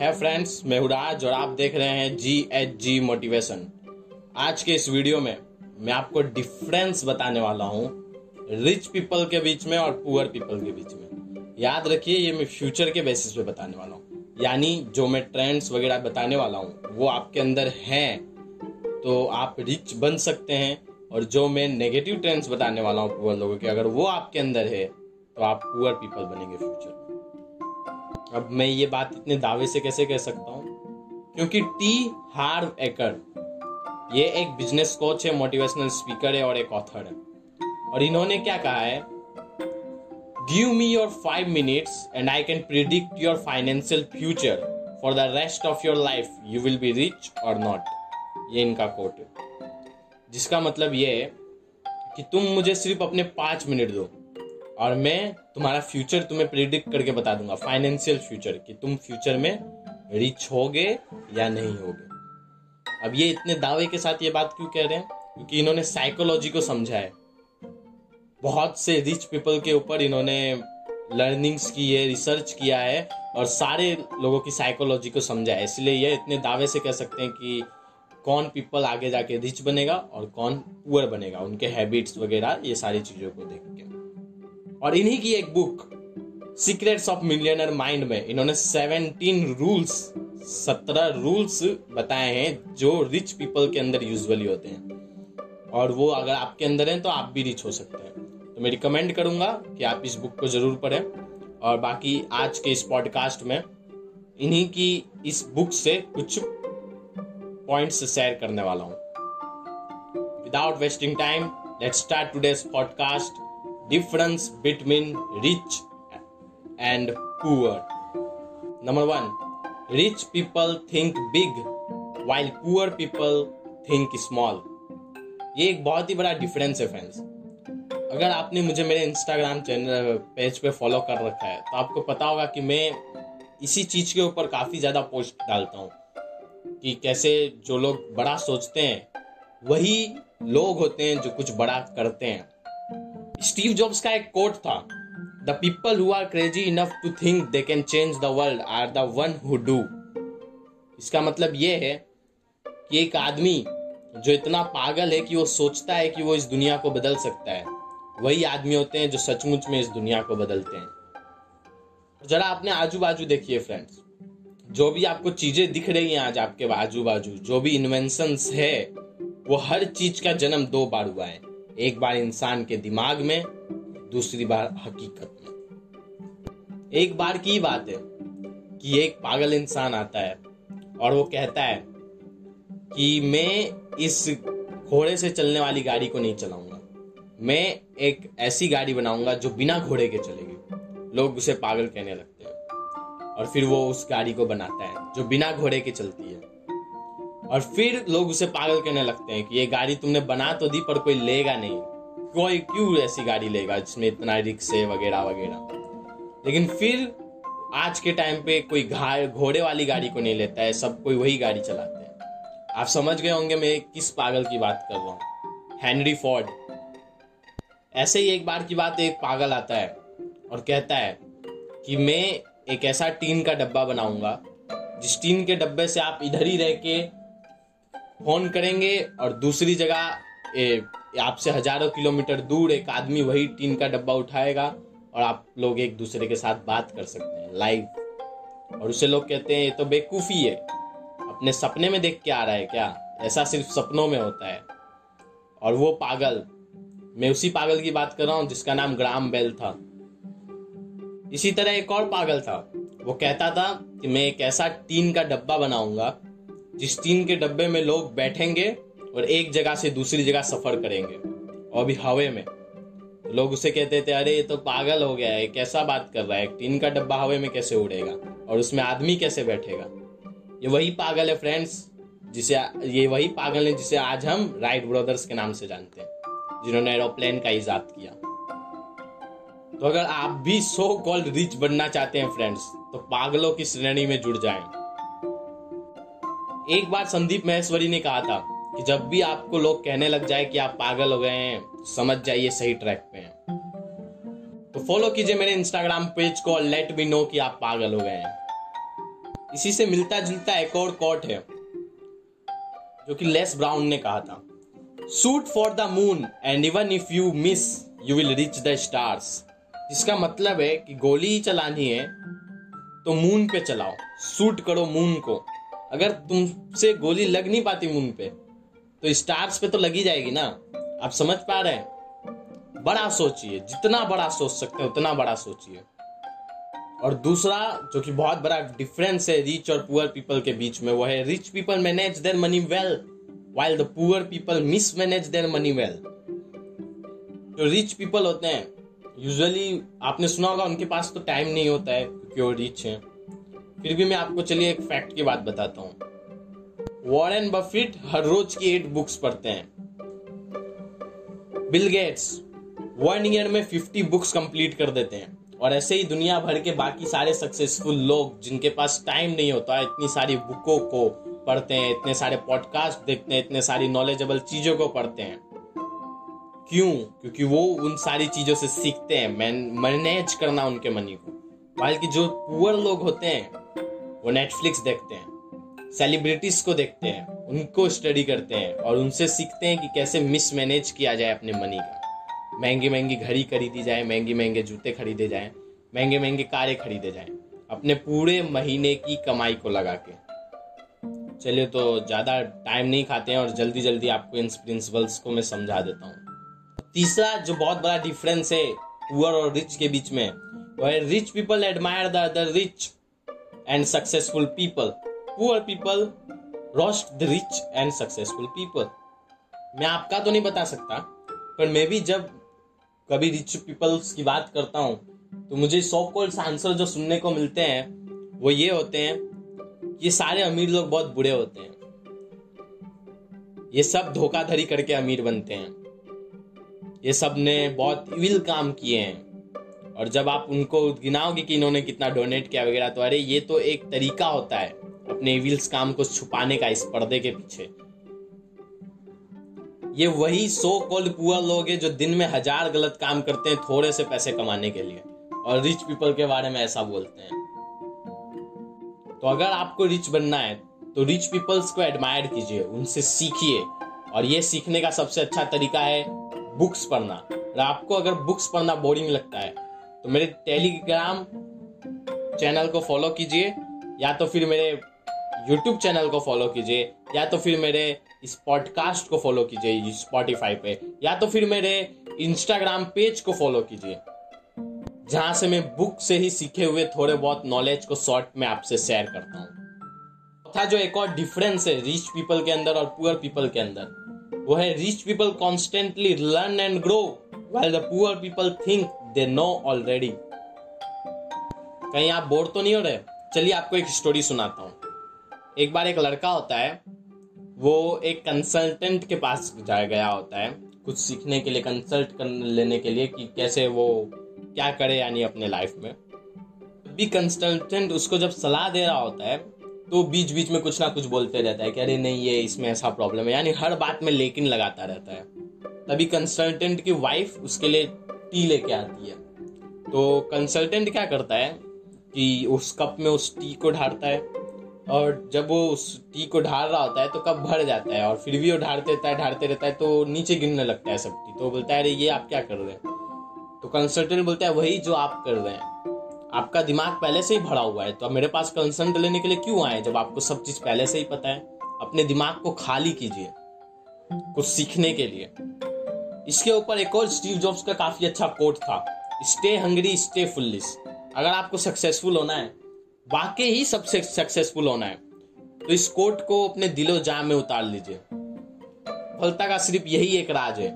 है फ्रेंड्स मैं हुराज और आप देख रहे हैं जी एच जी मोटिवेशन आज के इस वीडियो में मैं आपको डिफरेंस बताने वाला हूँ रिच पीपल के बीच में और पुअर पीपल के बीच में। याद रखिए, ये मैं फ्यूचर के बेसिस पे बताने वाला हूँ। यानी जो मैं ट्रेंड्स वगैरह बताने वाला हूँ, वो आपके अंदर हैं। तो आप रिच बन सकते हैं और जो मैं नेगेटिव ट्रेंड्स बताने वाला हूँ पुअर लोगों के, अगर वो आपके अंदर है तो आप पुअर पीपल बनेंगे फ्यूचर अब मैं ये बात इतने दावे से कैसे कह सकता हूँ? क्योंकि टी हार्व एकर, ये एक बिज़नेस कोच है मोटिवेशनल स्पीकर है और एक ऑथर है। और इन्होंने क्या कहा है? Give me your five minutes and I can predict your financial future for the rest of your life you will be rich or not ये इनका कोट है। जिसका मतलब ये है कि तुम मुझे सिर्फ़ अपने पाँच मिनट दो। और मैं तुम्हारा फ्यूचर तुम्हें प्रिडिक्ट करके बता दूँगा फाइनेंशियल फ्यूचर कि तुम फ्यूचर में रिच होगे या नहीं होगे। अब ये इतने दावे के साथ ये बात क्यों कह रहे हैं? क्योंकि इन्होंने साइकोलॉजी को समझा है। बहुत से रिच पीपल के ऊपर इन्होंने लर्निंग्स की है रिसर्च किया है, और सारे लोगों की साइकोलॉजी को समझा है। इसलिए ये इतने दावे से कह सकते हैं कि कौन पीपल आगे जाके रिच बनेगा और कौन पुअर बनेगा, उनके हैबिट्स वगैरह, ये सारी चीज़ों को देख के। और इन्हीं की एक book secrets of millionaire mind में इन्होंने 17 रूल्स 17 रूल्स बताए हैं जो रिच पीपल के अंदर यूजुअली होते हैं। और वो अगर आपके अंदर हैं तो आप भी रिच हो सकते हैं। तो मैं रिकमेंड करूँगा कि आप इस बुक को ज़रूर पढ़ें। और बाकी आज के इस पॉडकास्ट में इन्हीं की इस बुक से कुछ पॉइंट्स शेयर करने वाला हूँ। Without wasting time let's start today's podcast difference between rich and poor. Number one, rich people think big while poor people think small. ये एक बहुत ही बड़ा डिफरेंस है फ्रेंड्स अगर आपने मुझे मेरे इंस्टाग्राम चैनल पेज पे फॉलो कर रखा है तो आपको पता होगा कि मैं इसी चीज़ के ऊपर काफ़ी ज़्यादा पोस्ट डालता हूँ कि कैसे जो लोग बड़ा सोचते हैं वही लोग होते हैं जो कुछ बड़ा करते हैं स्टीव जॉब्स का एक कोट था the people who are crazy enough to think they can change the world are the one who do इसका मतलब ये है कि एक आदमी जो इतना पागल है कि वो सोचता है कि वो इस दुनिया को बदल सकता है। वही आदमी होते हैं जो सचमुच में इस दुनिया को बदलते हैं। जरा अपने आजू बाजू देखिए फ्रेंड्स जो भी आपको चीज़ें दिख रही हैं आज आपके आजू बाजू जो भी इन्वेंशन है, वो हर चीज़ का जन्म दो बार हुआ है। एक बार इंसान के दिमाग में, दूसरी बार हकीकत में। एक बार की बात है कि एक पागल इंसान आता है और वो कहता है कि मैं इस घोड़े से चलने वाली गाड़ी को नहीं चलाऊँगा। मैं एक ऐसी गाड़ी बनाऊँगा जो बिना घोड़े के चलेगी। लोग उसे पागल कहने लगते हैं। और फिर वो उस गाड़ी को बनाता है जो बिना घोड़े के चलती है। और फिर लोग उसे पागल कहने लगते हैं कि ये गाड़ी तुमने बना तो दी, पर कोई लेगा नहीं। कोई क्यों ऐसी गाड़ी लेगा जिसमें इतना रिक्स है वगैरह वगैरह? लेकिन फिर आज के टाइम पे कोई घोड़े वाली गाड़ी को नहीं लेता है, सब कोई वही गाड़ी चलाते हैं। आप समझ गए होंगे मैं किस पागल की बात कर रहा हूँ। हेनरी फोर्ड ऐसे ही एक बार की बात, एक पागल आता है और कहता है कि मैं एक ऐसा टीन का डब्बा बनाऊँगा, जिस टीन के डब्बे से आप इधर ही रह के फ़ोन करेंगे और दूसरी जगह आपसे हज़ारों किलोमीटर दूर एक आदमी वही टीन का डब्बा उठाएगा और आप लोग एक दूसरे के साथ बात कर सकते हैं लाइव और उसे लोग कहते हैं, ये तो बेकूफी है। अपने सपने में देख के आ रहा है क्या? ऐसा सिर्फ़ सपनों में होता है। और वो पागल, मैं उसी पागल की बात कर रहा हूँ जिसका नाम ग्राम बेल था। इसी तरह एक और पागल था। वो कहता था कि मैं एक ऐसा टीन का डब्बा बनाऊँगा जिस टीन के डब्बे में लोग बैठेंगे और एक जगह से दूसरी जगह सफ़र करेंगे, और भी हवे में। लोग उसे कहते थे, अरे, ये तो पागल हो गया है, कैसा बात कर रहा है? टीन का डब्बा हवे में कैसे उड़ेगा? और उसमें आदमी कैसे बैठेगा? ये वही पागल है फ्रेंड्स जिसे ये वही पागल है जिसे आज हम राइट ब्रदर्स के नाम से जानते हैं, जिन्होंने एरोप्लेन का इजाद किया। तो अगर आप भी सो कॉल्ड रिच बनना चाहते हैं फ्रेंड्स तो पागलों की श्रेणी में जुड़ जाएँ। एक बार संदीप महेश्वरी ने कहा था कि जब भी आपको लोग कहने लग जाए कि आप पागल हो गए हैं तो समझ जाइए सही ट्रैक पे हैं। तो फॉलो कीजिए मेरे इंस्टाग्राम पेज को और लेट मी नो कि आप पागल हो गए हैं। इसी से मिलता जुलता एक और कोट है, जो कि लेस ब्राउन ने कहा था shoot for the moon and even if you miss you will reach the stars जिसका मतलब है कि गोली ही चलानी है तो मून पे चलाओ। शूट करो मून को। अगर तुमसे गोली लग नहीं पाती मून पे तो स्टार्स पे तो लगी जाएगी ना। आप समझ पा रहे हैं? बड़ा सोचिए, जितना बड़ा सोच सकते हैं, उतना बड़ा सोचिए। और दूसरा, जो कि बहुत बड़ा डिफरेंस है रिच और पुअर पीपल के बीच में, वो है rich people manage their money well while the poor people mismanage their money well जो रिच पीपल होते हैं यूजुअली आपने सुना होगा, उनके पास तो टाइम नहीं होता है, क्योंकि वो रिच है। फिर भी मैं आपको चलिए एक फैक्ट की बात बताता हूँ। वॉरेन बफिट हर रोज की एट बुक्स पढ़ते हैं। बिल गेट्स वन ईयर में फिफ्टी बुक्स कंप्लीट कर देते हैं। और ऐसे ही दुनिया भर के बाकी सारे सक्सेसफुल लोग जिनके पास टाइम नहीं होता, इतनी सारी बुकों को पढ़ते हैं, इतने सारे पॉडकास्ट देखते हैं, इतने सारी नॉलेजेबल चीज़ों को पढ़ते हैं। क्यों? क्योंकि वो उन सारी चीज़ों से सीखते हैं। मैनेज करना उनके मनी को। बल्कि जो पुअर लोग होते हैं वो नेटफ्लिक्स देखते हैं सेलिब्रिटीज को देखते हैं, उनको स्टडी करते हैं और उनसे सीखते हैं कि कैसे मिसमैनेज किया जाए अपने मनी का। महँगी महँगी घड़ी खरीदी जाए, महँगी महँगे जूते खरीदे जाए, महँगे महँगे कारें खरीदे जाए, अपने पूरे महीने की कमाई को लगा के। चलिए तो ज़्यादा टाइम नहीं खाते हैं और जल्दी जल्दी आपको इन प्रिंसिपल्स को मैं समझा देता हूँ। तीसरा जो बहुत बड़ा डिफरेंस है पुअर और रिच के बीच में वह rich people admire the other rich and successful people poor people roast the rich and successful people मैं आपका तो नहीं बता सकता, पर मैं भी जब कभी रिच पीपल्स की बात करता हूँ तो मुझे सो कॉल्ड आंसर जो सुनने को मिलते हैं, वो ये होते हैं ये सारे अमीर लोग बहुत बुरे होते हैं। ये सब धोखाधड़ी करके अमीर बनते हैं। ये सबने बहुत इविल काम किए हैं। और जब आप उनको गिनाओगे कि इन्होंने कितना डोनेट किया वगैरह तो अरे, ये तो एक तरीका होता है अपने इविल्स काम को छुपाने का, इस पर्दे के पीछे। ये वही सो कॉल्ड पुअर लोग हैं जो दिन में हज़ार गलत काम करते हैं थोड़े से पैसे कमाने के लिए। और रिच पीपल के बारे में ऐसा बोलते हैं। तो अगर आपको रिच बनना है तो रिच पीपल्स को एडमायर कीजिए, उनसे सीखिए। और ये सीखने का सबसे अच्छा तरीका है बुक्स पढ़ना। और आपको अगर बुक्स पढ़ना बोरिंग लगता है तो मेरे टेलीग्राम चैनल को फॉलो कीजिए, या तो फिर मेरे यूट्यूब चैनल को फॉलो कीजिए, या तो फिर मेरे इस पॉडकास्ट को फॉलो कीजिए स्पॉटिफाई पे, या तो फिर मेरे इंस्टाग्राम पेज को फॉलो कीजिए। जहाँ से मैं बुक से ही सीखे हुए थोड़े बहुत नॉलेज को शॉर्ट में आपसे शेयर करता हूँ। था जो एक और डिफरेंस है रिच पीपल के अंदर और पुअर पीपल के अंदर, वो है rich people constantly learn and grow while the poor people think they know already. कहीं आप बोर तो नहीं हो रहे? चलिए आपको एक स्टोरी सुनाता हूँ। एक बार एक लड़का होता है, वो एक कंसल्टेंट के पास जा गया होता है, कुछ सीखने के लिए कंसल्ट कर लेने के लिए कि कैसे वो क्या करे यानी अपने लाइफ में। भी कंसल्टेंट उसको जब सलाह दे रहा होता है तो बीच बीच में कुछ ना कुछ बोलते रहता है कि अरे नहीं, ये इसमें ऐसा प्रॉब्लम है। यानी हर बात में लेकिन लगाता रहता है। तभी कंसल्टेंट की वाइफ उसके लिए टी लेके आती है। तो कंसल्टेंट क्या करता है कि उस कप में उस टी को ढारता है और जब वो उस टी को ढार रहा होता है तो कप भर जाता है और फिर भी वो ढारते रहता है, ढारते रहता है तो नीचे गिरने लगता है सब टी तो बोलता है, अरे, ये आप क्या कर रहे हैं? तो कंसल्टेंट बोलता है, वही जो आप कर रहे हैं। आपका दिमाग पहले से ही भरा हुआ है तो मेरे पास कंसल्ट लेने के लिए क्यों आए जब आपको सब चीज़ पहले से ही पता है? अपने दिमाग को खाली कीजिए, कुछ सीखने के लिए। इसके ऊपर एक और स्टीव जॉब्स का काफ़ी अच्छा कोट था। Stay hungry, stay foolish. अगर आपको सक्सेसफुल होना है, वाकई ही सबसे सक्सेसफुल होना है तो इस कोट को अपने दिलो जाम में उतार लीजिए। फलता का सिर्फ़ यही एक राज है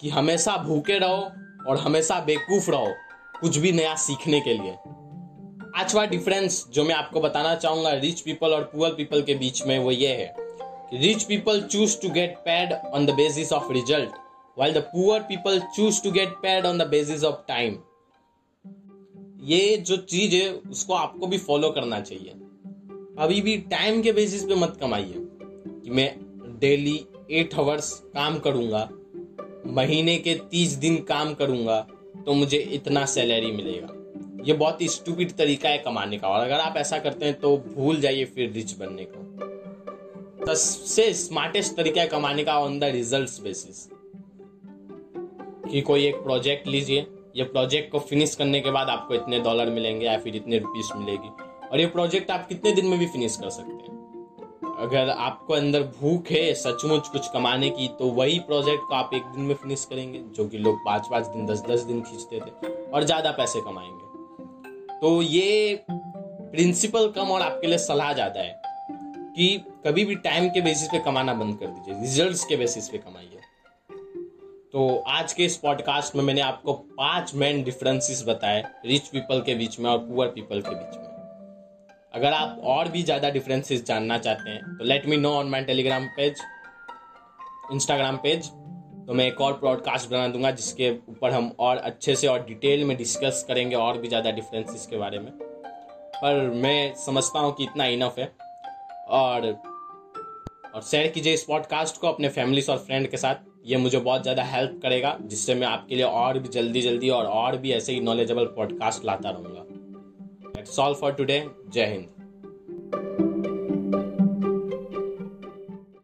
कि हमेशा भूखे रहो और हमेशा बेकूफ रहो, कुछ भी नया सीखने के लिए। पांचवा डिफरेंस जो मैं आपको बताना चाहूँगा रिच पीपल और पुअर पीपल के बीच में वो ये है कि rich people choose to get paid on the basis of result while the poor people choose to get paid on the basis of time ये जो चीज़ है, उसको आपको भी फॉलो करना चाहिए। अभी भी टाइम के बेसिस पे मत कमाइए कि मैं डेली एट आवर्स काम करूँगा, महीने के तीस दिन काम करूँगा तो मुझे इतना सैलरी मिलेगा। ये बहुत ही स्टूपिड तरीका है कमाने का, और अगर आप ऐसा करते हैं तो भूल जाइए फिर रिच बनने को। सबसे स्मार्टेस्ट तरीका है कमाने का ऑन द रिज़ल्ट बेसिस कि कोई एक प्रोजेक्ट लीजिए, ये प्रोजेक्ट को फिनिश करने के बाद आपको इतने डॉलर मिलेंगे या फिर इतने रुपीस मिलेगी। और ये प्रोजेक्ट आप कितने दिन में भी फिनिश कर सकते हैं। अगर आपको अंदर भूख है, सचमुच कुछ कमाने की तो वही प्रोजेक्ट को आप एक दिन में फिनिश करेंगे, जो कि लोग पाँच पाँच दिन दस दस दिन खींचते थे, और ज़्यादा पैसे कमाएँगे। तो ये प्रिंसिपल कम और आपके लिए सलाह ज़्यादा है कि कभी भी टाइम के बेसिस पे कमाना बंद कर दीजिए रिजल्ट्स के बेसिस पे कमाइए। तो आज के इस पॉडकास्ट में मैंने आपको पाँच मेन डिफरेंसेस बताए रिच पीपल के बीच में और पुअर पीपल के बीच में। अगर आप और भी ज़्यादा डिफरेंसेस जानना चाहते हैं तो let me know on my Telegram page Instagram page तो मैं एक और पॉडकास्ट बना दूँगा, जिसके ऊपर हम और अच्छे से और डिटेल में डिस्कस करेंगे और भी ज़्यादा डिफरेंसेस के बारे में। पर मैं समझता हूँ कि इतना इनफ है। और और शेयर कीजिए इस पॉडकास्ट को अपने फैमिलीज़ और फ्रेंड के साथ। ये मुझे बहुत ज़्यादा हेल्प करेगा, जिससे मैं आपके लिए और भी जल्दी जल्दी और और भी ऐसे ही नॉलेजेबल पॉडकास्ट लाता रहूँगा। दैट्स ऑल फॉर टुडे जय हिंद।